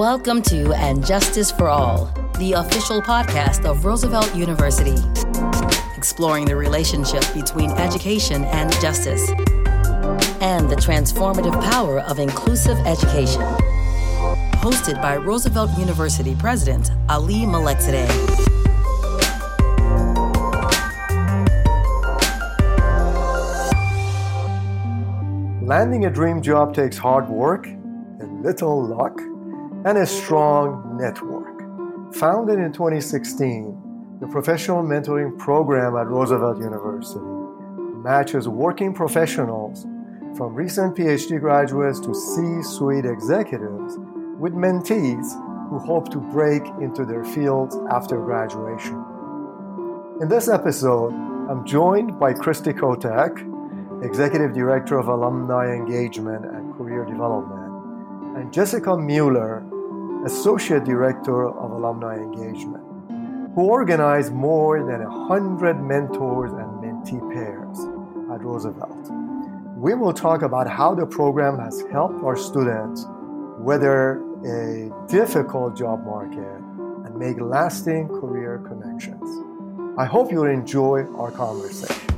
Welcome to And Justice for All, the official podcast of Roosevelt University, exploring the relationship between education and justice, and the transformative power of inclusive education. Hosted by Roosevelt University President Ali Malekzadeh. Landing a dream job takes hard work and little luck and a strong network. Founded in 2016, the Professional Mentoring Program at Roosevelt University matches working professionals from recent PhD graduates to C suite executives with mentees who hope to break into their fields after graduation. In this episode, I'm joined by Christy Kotek, Executive Director of Alumni Engagement and Career Development and Jessica Mueller, Associate Director of Alumni Engagement, who organized more than 100 mentors and mentee pairs at Roosevelt. We will talk about how the program has helped our students weather a difficult job market and make lasting career connections. I hope you'll enjoy our conversation.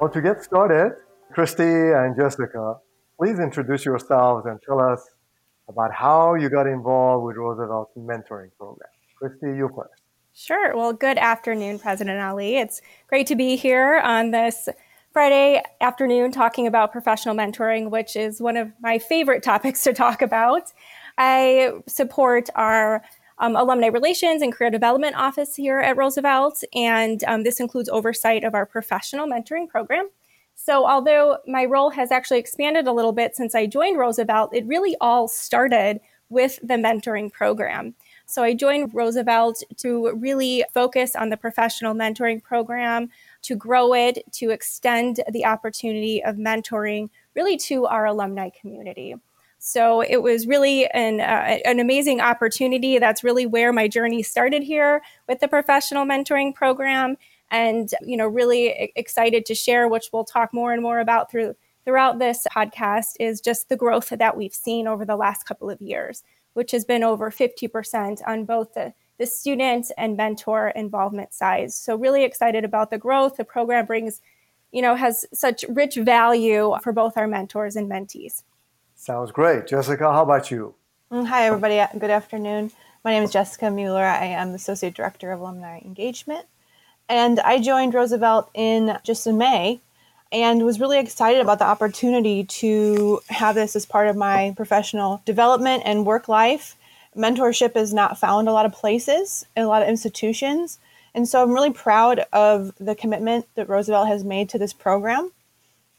Well, to get started, Christy and Jessica, please introduce yourselves and tell us about how you got involved with Roosevelt's mentoring program. Christy, you first. Sure. Well, good afternoon, President Ali. It's great to be here on this Friday afternoon talking about professional mentoring, which is one of my favorite topics to talk about. I support our um, alumni relations and career development office here at Roosevelt, and um, this includes oversight of our professional mentoring program. So, although my role has actually expanded a little bit since I joined Roosevelt, it really all started with the mentoring program. So, I joined Roosevelt to really focus on the professional mentoring program, to grow it, to extend the opportunity of mentoring really to our alumni community. So it was really an, uh, an amazing opportunity. That's really where my journey started here with the professional mentoring program. And, you know, really excited to share, which we'll talk more and more about through throughout this podcast, is just the growth that we've seen over the last couple of years, which has been over 50% on both the, the student and mentor involvement size. So really excited about the growth. The program brings, you know, has such rich value for both our mentors and mentees. Sounds great. Jessica, how about you? Mm, hi, everybody. Good afternoon. My name is Jessica Mueller. I am the Associate Director of Alumni Engagement. And I joined Roosevelt in just in May and was really excited about the opportunity to have this as part of my professional development and work life. Mentorship is not found a lot of places, in a lot of institutions. And so I'm really proud of the commitment that Roosevelt has made to this program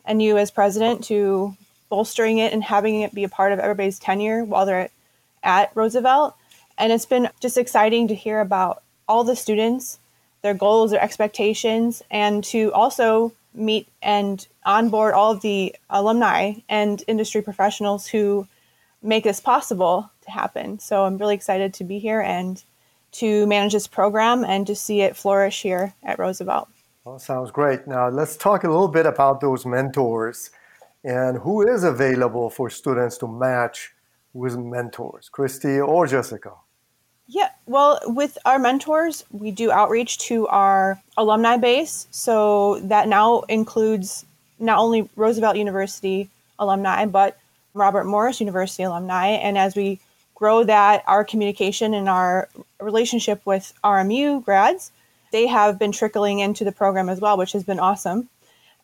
and you as president to bolstering it and having it be a part of everybody's tenure while they're at Roosevelt. And it's been just exciting to hear about all the students, their goals, their expectations, and to also meet and onboard all of the alumni and industry professionals who make this possible to happen. So I'm really excited to be here and to manage this program and to see it flourish here at Roosevelt. Well, sounds great. Now let's talk a little bit about those mentors and who is available for students to match with mentors, Christy or Jessica? Yeah, well, with our mentors, we do outreach to our alumni base. So that now includes not only Roosevelt University alumni, but Robert Morris University alumni. And as we grow that, our communication and our relationship with RMU grads, they have been trickling into the program as well, which has been awesome.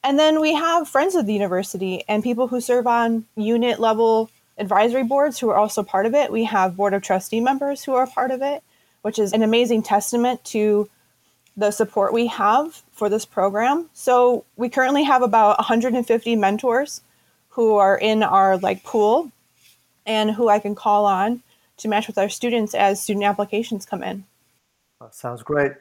And then we have friends of the university and people who serve on unit level advisory boards who are also part of it. We have board of trustee members who are part of it, which is an amazing testament to the support we have for this program. So we currently have about 150 mentors who are in our like pool and who I can call on to match with our students as student applications come in. That sounds great.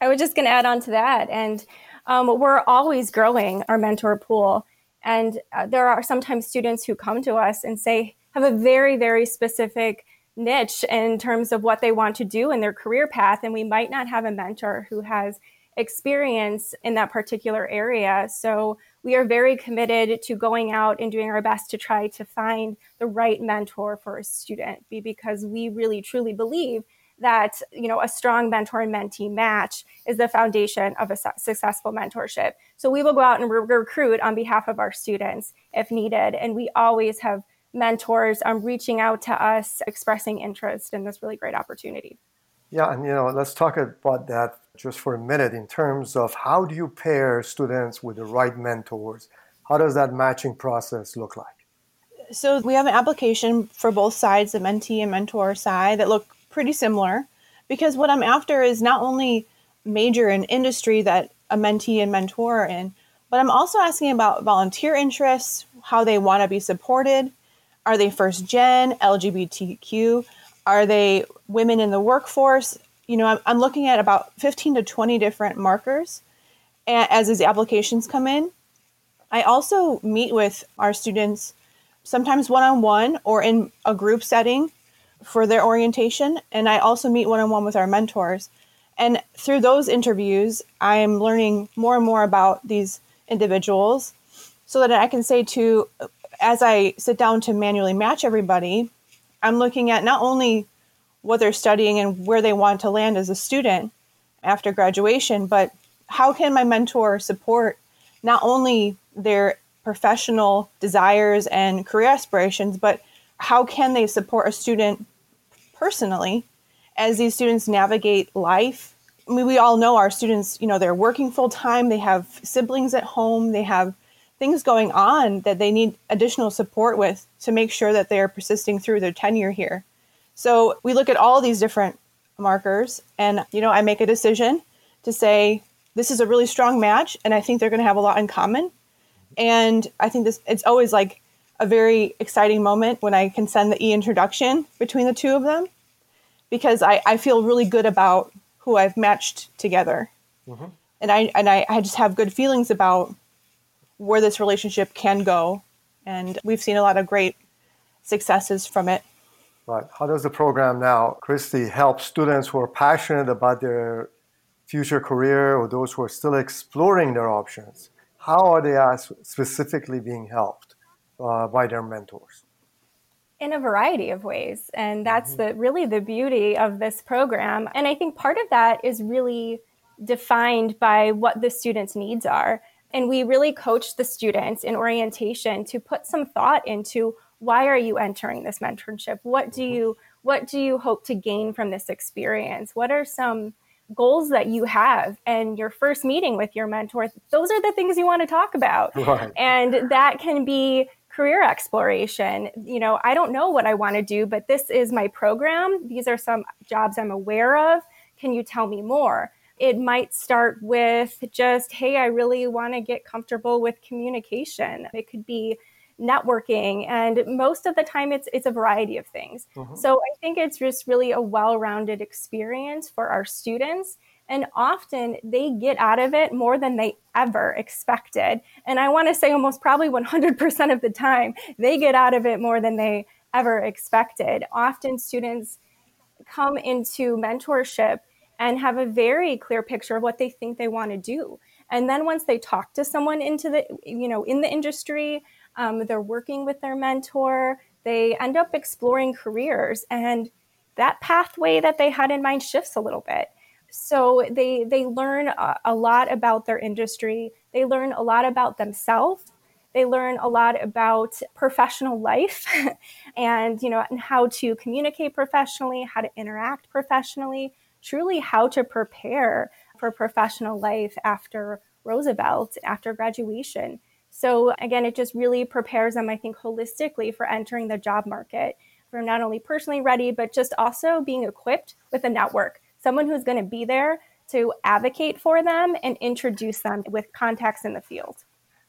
I was just going to add on to that and um, we're always growing our mentor pool. And uh, there are sometimes students who come to us and say, have a very, very specific niche in terms of what they want to do in their career path. And we might not have a mentor who has experience in that particular area. So we are very committed to going out and doing our best to try to find the right mentor for a student because we really truly believe that you know a strong mentor and mentee match is the foundation of a su- successful mentorship so we will go out and re- recruit on behalf of our students if needed and we always have mentors um, reaching out to us expressing interest in this really great opportunity yeah and you know let's talk about that just for a minute in terms of how do you pair students with the right mentors? How does that matching process look like? So we have an application for both sides, the mentee and mentor side, that look pretty similar. Because what I'm after is not only major in industry that a mentee and mentor are in, but I'm also asking about volunteer interests, how they want to be supported. Are they first gen, LGBTQ? Are they women in the workforce? you know, I'm, I'm looking at about 15 to 20 different markers as these applications come in. I also meet with our students sometimes one on one or in a group setting for their orientation. And I also meet one on one with our mentors. And through those interviews, I'm learning more and more about these individuals so that I can say to, as I sit down to manually match everybody, I'm looking at not only what they're studying and where they want to land as a student after graduation, but how can my mentor support not only their professional desires and career aspirations, but how can they support a student personally as these students navigate life? I mean, we all know our students, you know, they're working full time, they have siblings at home, they have things going on that they need additional support with to make sure that they're persisting through their tenure here. So we look at all these different markers, and you know, I make a decision to say this is a really strong match, and I think they're going to have a lot in common. And I think this it's always like a very exciting moment when I can send the e introduction between the two of them because I, I feel really good about who I've matched together. Mm-hmm. And I and I, I just have good feelings about where this relationship can go. And we've seen a lot of great successes from it. But how does the program now, Christy, help students who are passionate about their future career or those who are still exploring their options? How are they specifically being helped uh, by their mentors? In a variety of ways. And that's mm-hmm. the really the beauty of this program. And i think part of that is really defined by what the students needs are. And we really coach the students in orientation to put some thought into why are you entering this mentorship? What do mm-hmm. you what do you hope to gain from this experience? What are some goals that you have? And your first meeting with your mentor those are the things you want to talk about. Right. and that can be career exploration. You know i don't know what i want to do but this is my program. These are some jobs i'm aware of. Can you tell me more? It might start with just hey i really want to get comfortable with communication. It could be networking and most of the time it's it's a variety of things. Mm-hmm. so i think it's just really a well-rounded experience for our students and often they get out of it more than they ever expected and i want to say almost probably 100% of the time they get out of it more than they ever expected often students come into mentorship and have a very clear picture of what they think they want to do and then once they talk to someone into the you know in the industry um, they're working with their mentor. They end up exploring careers, and that pathway that they had in mind shifts a little bit. So they they learn a, a lot about their industry. They learn a lot about themselves. They learn a lot about professional life, and you know, and how to communicate professionally, how to interact professionally. Truly, how to prepare for professional life after Roosevelt, after graduation so again, it just really prepares them, I think, holistically for entering the job market, for not only personally ready, but just also being equipped with a network, someone who's going to be there to advocate for them and introduce them with contacts in the field.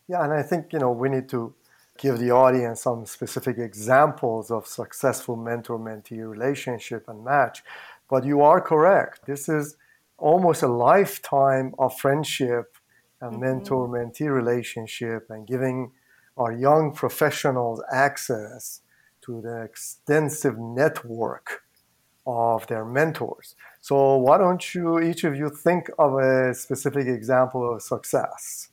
Yeah, and I think, you know, we need to give the audience some specific examples of successful mentor mentee relationship and match. But you are correct. This is almost a lifetime of friendship and mm-hmm. mentor mentee relationship and giving our young professionals access to the extensive network of their mentors. So, why don't you, each of you, think of a specific example of success?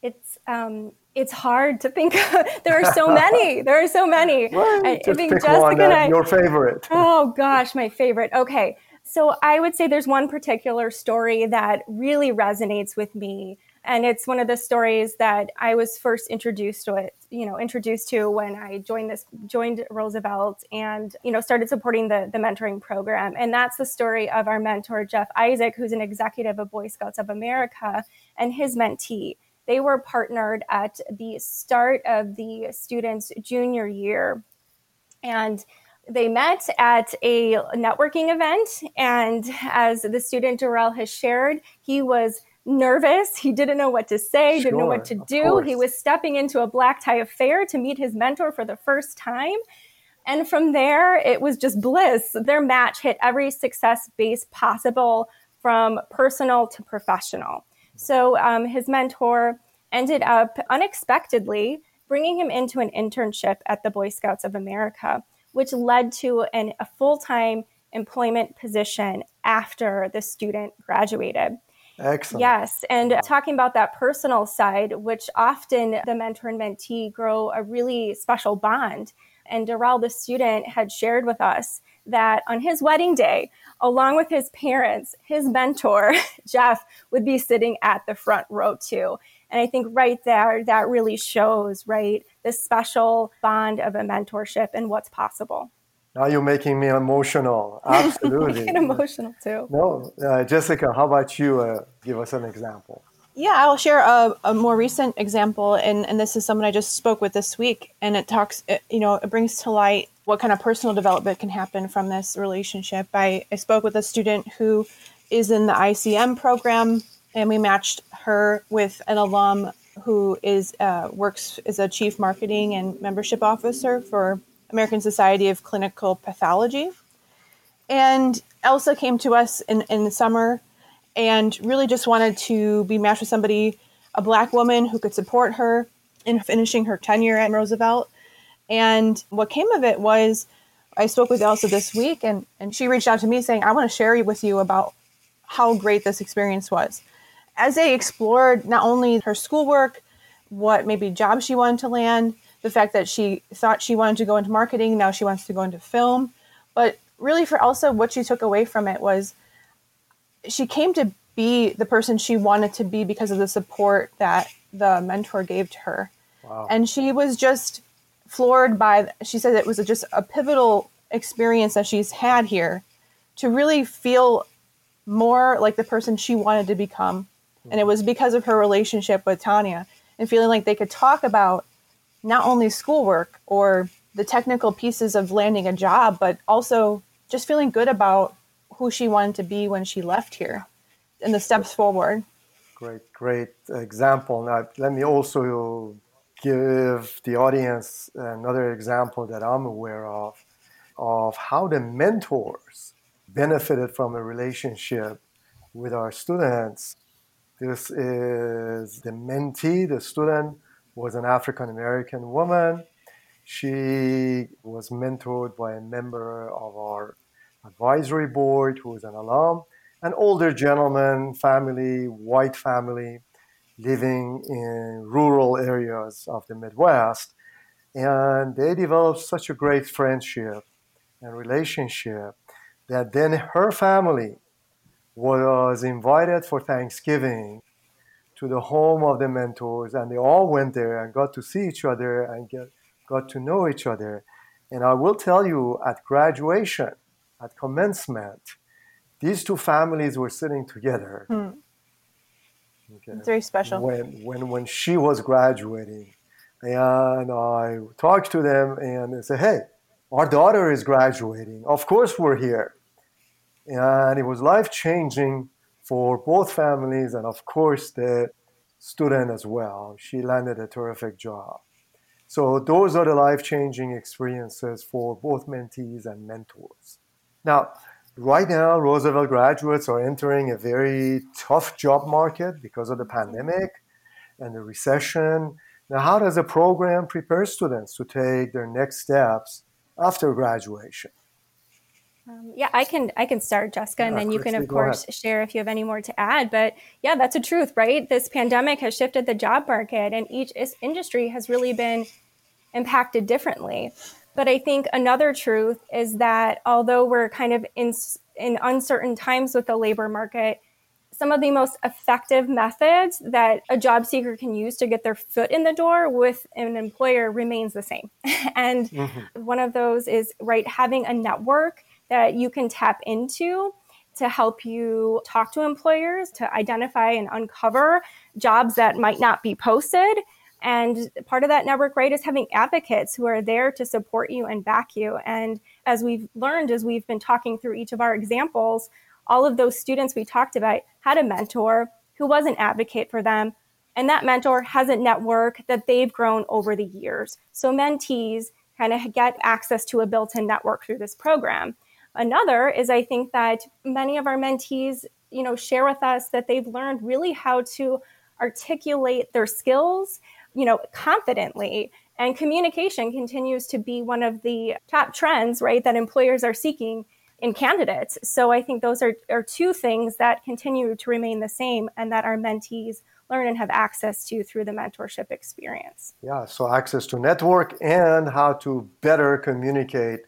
It's um, it's hard to think. there are so many. There are so many. Well, I, just pick Jessica one, uh, your favorite. oh gosh, my favorite. Okay, so I would say there's one particular story that really resonates with me and it's one of the stories that I was first introduced to you know, introduced to when I joined this joined Roosevelt and you know started supporting the the mentoring program. And that's the story of our mentor Jeff Isaac, who's an executive of Boy Scouts of America, and his mentee. They were partnered at the start of the student's junior year, and they met at a networking event. And as the student Darrell has shared, he was nervous. He didn't know what to say, sure, didn't know what to do. He was stepping into a black tie affair to meet his mentor for the first time. And from there, it was just bliss. Their match hit every success base possible from personal to professional. So um, his mentor ended up unexpectedly bringing him into an internship at the Boy Scouts of America, which led to an, a full time employment position after the student graduated. Excellent. Yes. And talking about that personal side, which often the mentor and mentee grow a really special bond. And Darrell, the student, had shared with us that on his wedding day, along with his parents, his mentor, Jeff, would be sitting at the front row too. And I think right there, that really shows, right, the special bond of a mentorship and what's possible. Now you're making me emotional. Absolutely. emotional too. No, uh, Jessica, how about you? Uh, give us an example. Yeah, I'll share a, a, more recent example, and, and this is someone I just spoke with this week, and it talks, it, you know, it brings to light what kind of personal development can happen from this relationship. I, I spoke with a student who is in the ICM program, and we matched her with an alum who is uh, works as a chief marketing and membership officer for American Society of Clinical Pathology. And Elsa came to us in, in the summer and really just wanted to be matched with somebody, a black woman who could support her in finishing her tenure at Roosevelt. And what came of it was I spoke with Elsa this week and, and she reached out to me saying, I want to share with you about how great this experience was. As they explored not only her schoolwork, what maybe jobs she wanted to land, the fact that she thought she wanted to go into marketing, now she wants to go into film. But really, for Elsa, what she took away from it was she came to be the person she wanted to be because of the support that the mentor gave to her. Wow. And she was just floored by, she said it was just a pivotal experience that she's had here to really feel more like the person she wanted to become. And it was because of her relationship with Tanya and feeling like they could talk about not only schoolwork or the technical pieces of landing a job, but also just feeling good about who she wanted to be when she left here and the steps forward. Great, great example. Now, let me also give the audience another example that I'm aware of of how the mentors benefited from a relationship with our students. This is the mentee, the student was an African American woman. She was mentored by a member of our advisory board who was an alum, an older gentleman, family, white family, living in rural areas of the Midwest. And they developed such a great friendship and relationship that then her family was invited for Thanksgiving to the home of the mentors, and they all went there and got to see each other and get, got to know each other. And I will tell you, at graduation, at commencement, these two families were sitting together. Hmm. Okay. It's very special. When, when, when she was graduating, and I talked to them and they said, hey, our daughter is graduating. Of course, we're here. And it was life changing for both families and, of course, the student as well. She landed a terrific job. So, those are the life changing experiences for both mentees and mentors. Now, right now, Roosevelt graduates are entering a very tough job market because of the pandemic and the recession. Now, how does a program prepare students to take their next steps after graduation? Um, yeah, I can I can start, Jessica, and then you can of course share if you have any more to add. But yeah, that's a truth, right? This pandemic has shifted the job market, and each industry has really been impacted differently. But I think another truth is that although we're kind of in in uncertain times with the labor market, some of the most effective methods that a job seeker can use to get their foot in the door with an employer remains the same. and mm-hmm. one of those is right having a network that you can tap into to help you talk to employers to identify and uncover jobs that might not be posted. And part of that network, right, is having advocates who are there to support you and back you. And as we've learned, as we've been talking through each of our examples, all of those students we talked about had a mentor who was an advocate for them. And that mentor has a network that they've grown over the years. So mentees kind of get access to a built in network through this program. Another is I think that many of our mentees, you know, share with us that they've learned really how to articulate their skills, you know, confidently. And communication continues to be one of the top trends, right, that employers are seeking in candidates. So I think those are, are two things that continue to remain the same and that our mentees learn and have access to through the mentorship experience. Yeah, so access to network and how to better communicate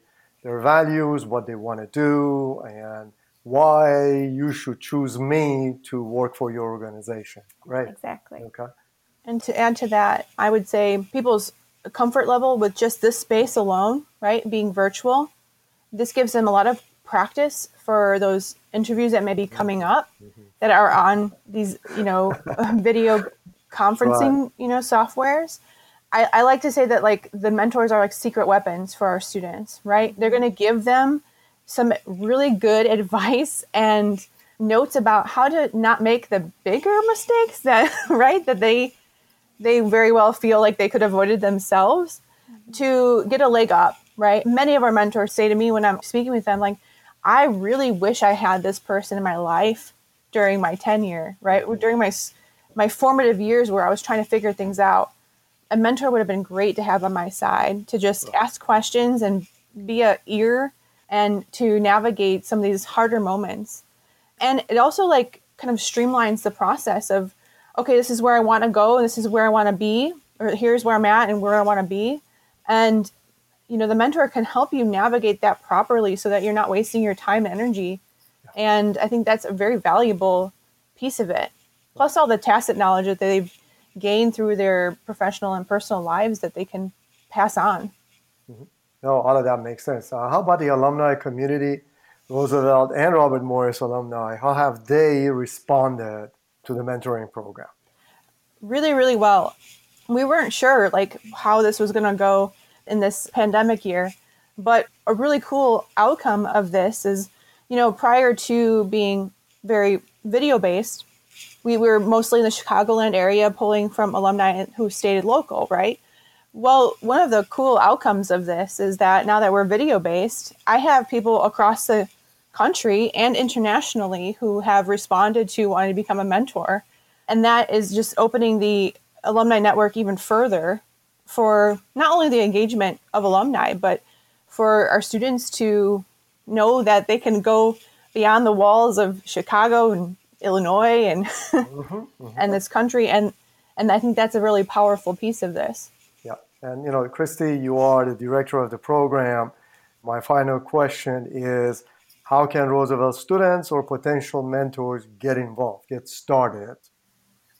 their values, what they want to do, and why you should choose me to work for your organization. Right. Exactly. Okay. And to add to that, I would say people's comfort level with just this space alone, right, being virtual, this gives them a lot of practice for those interviews that may be coming up mm-hmm. that are on these, you know, video conferencing, right. you know, softwares. I, I like to say that like the mentors are like secret weapons for our students, right? They're going to give them some really good advice and notes about how to not make the bigger mistakes that right that they they very well feel like they could have avoided themselves to get a leg up right? Many of our mentors say to me when i'm speaking with them like i really wish i had this person in my life during my tenure right? During my my formative years where i was trying to figure things out a mentor would have been great to have on my side to just ask questions and be a ear and to navigate some of these harder moments. And it also like kind of streamlines the process of okay, this is where I want to go and this is where I want to be or here's where I'm at and where I want to be. And you know, the mentor can help you navigate that properly so that you're not wasting your time and energy. And I think that's a very valuable piece of it. Plus all the tacit knowledge that they've gain through their professional and personal lives that they can pass on. Mm-hmm. No, all of that makes sense. Uh, how about the alumni community, Roosevelt and Robert Morris alumni? How have they responded to the mentoring program? Really, really well. We weren't sure like how this was going to go in this pandemic year, but a really cool outcome of this is, you know, prior to being very video based, we were mostly in the Chicagoland area pulling from alumni who stayed local, right? Well, one of the cool outcomes of this is that now that we're video based, I have people across the country and internationally who have responded to wanting to become a mentor. And that is just opening the alumni network even further for not only the engagement of alumni, but for our students to know that they can go beyond the walls of Chicago and Illinois and mm-hmm, mm-hmm. and this country and and I think that's a really powerful piece of this. Yeah, and you know, Christy, you are the director of the program. My final question is how can Roosevelt students or potential mentors get involved, get started?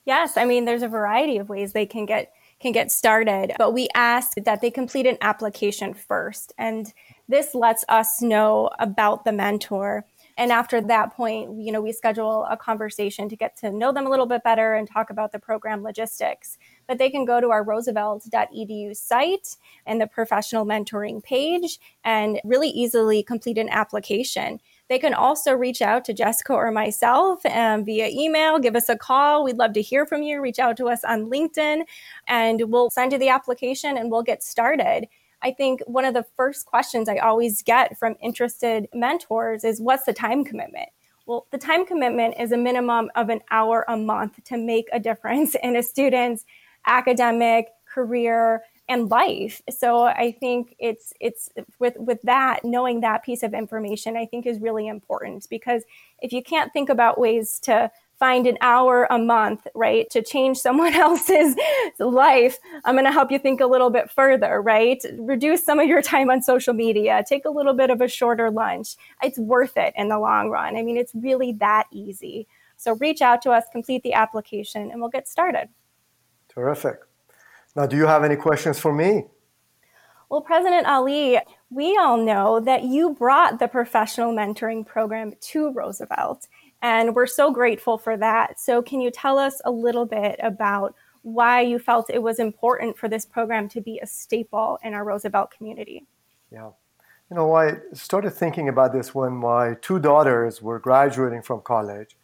Yes, I mean there's a variety of ways they can get can get started, but we ask that they complete an application first. And this lets us know about the mentor and after that point, you know, we schedule a conversation to get to know them a little bit better and talk about the program logistics. But they can go to our roosevelt.edu site and the professional mentoring page and really easily complete an application. They can also reach out to Jessica or myself um, via email, give us a call. We'd love to hear from you. Reach out to us on LinkedIn and we'll send you the application and we'll get started. I think one of the first questions I always get from interested mentors is what's the time commitment? Well, the time commitment is a minimum of an hour a month to make a difference in a student's academic, career, and life. So I think it's it's with with that knowing that piece of information I think is really important because if you can't think about ways to find an hour a month, right, to change someone else's life, I'm going to help you think a little bit further, right? Reduce some of your time on social media, take a little bit of a shorter lunch. It's worth it in the long run. I mean, it's really that easy. So reach out to us, complete the application, and we'll get started. Terrific. Now, do you have any questions for me? Well, President Ali, we all know that you brought the professional mentoring program to Roosevelt, and we're so grateful for that. So, can you tell us a little bit about why you felt it was important for this program to be a staple in our Roosevelt community? Yeah. You know, I started thinking about this when my two daughters were graduating from college,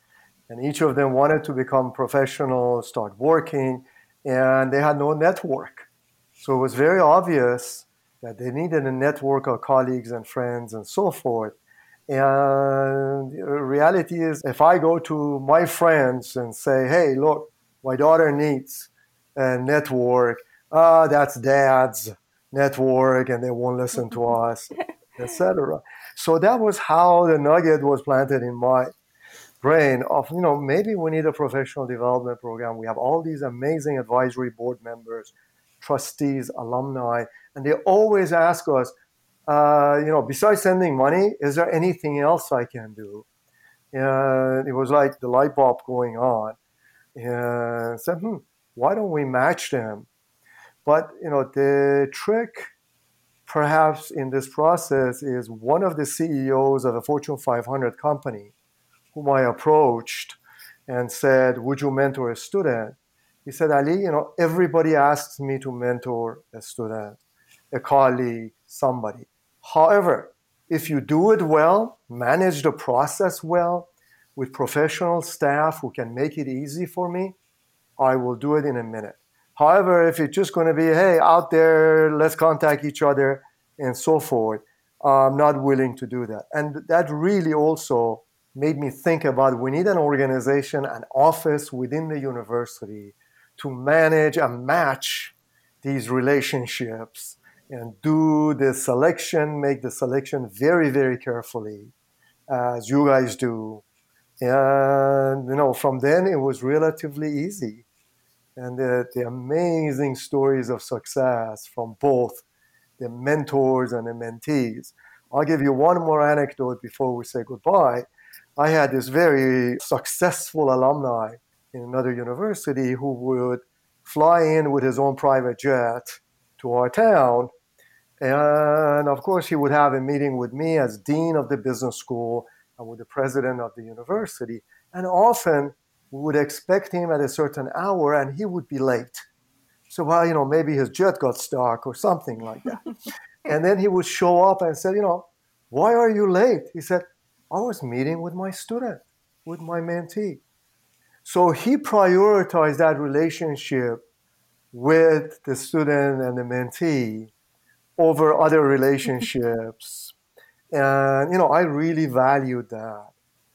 and each of them wanted to become professionals, start working and they had no network. So it was very obvious that they needed a network of colleagues and friends and so forth. And the reality is, if I go to my friends and say, hey, look, my daughter needs a network, ah, uh, that's dad's network, and they won't listen to us, etc. So that was how the nugget was planted in my brain of you know maybe we need a professional development program we have all these amazing advisory board members trustees alumni and they always ask us uh, you know besides sending money is there anything else i can do and it was like the light bulb going on and said hmm, why don't we match them but you know the trick perhaps in this process is one of the ceos of a fortune 500 company whom I approached and said, Would you mentor a student? He said, Ali, you know, everybody asks me to mentor a student, a colleague, somebody. However, if you do it well, manage the process well with professional staff who can make it easy for me, I will do it in a minute. However, if it's just going to be, hey, out there, let's contact each other and so forth, I'm not willing to do that. And that really also made me think about we need an organization, an office within the university to manage and match these relationships and do the selection, make the selection very, very carefully, as you guys do. And, you know, from then it was relatively easy. And the, the amazing stories of success from both the mentors and the mentees. I'll give you one more anecdote before we say goodbye. I had this very successful alumni in another university who would fly in with his own private jet to our town. And of course, he would have a meeting with me as dean of the business school and with the president of the university. And often we would expect him at a certain hour and he would be late. So, well, you know, maybe his jet got stuck or something like that. and then he would show up and said, you know, why are you late? He said, I was meeting with my student, with my mentee. So he prioritized that relationship with the student and the mentee over other relationships. and, you know, I really valued that.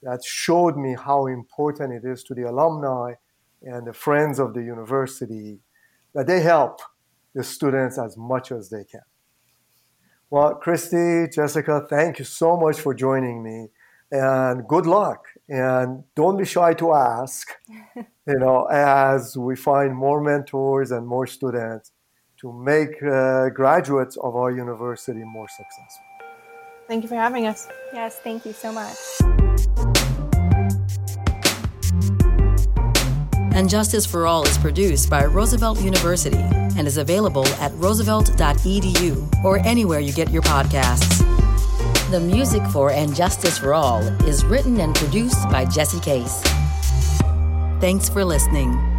That showed me how important it is to the alumni and the friends of the university that they help the students as much as they can. Well, Christy, Jessica, thank you so much for joining me and good luck and don't be shy to ask you know as we find more mentors and more students to make uh, graduates of our university more successful thank you for having us yes thank you so much and justice for all is produced by roosevelt university and is available at roosevelt.edu or anywhere you get your podcasts the music for And Justice for All is written and produced by Jesse Case. Thanks for listening.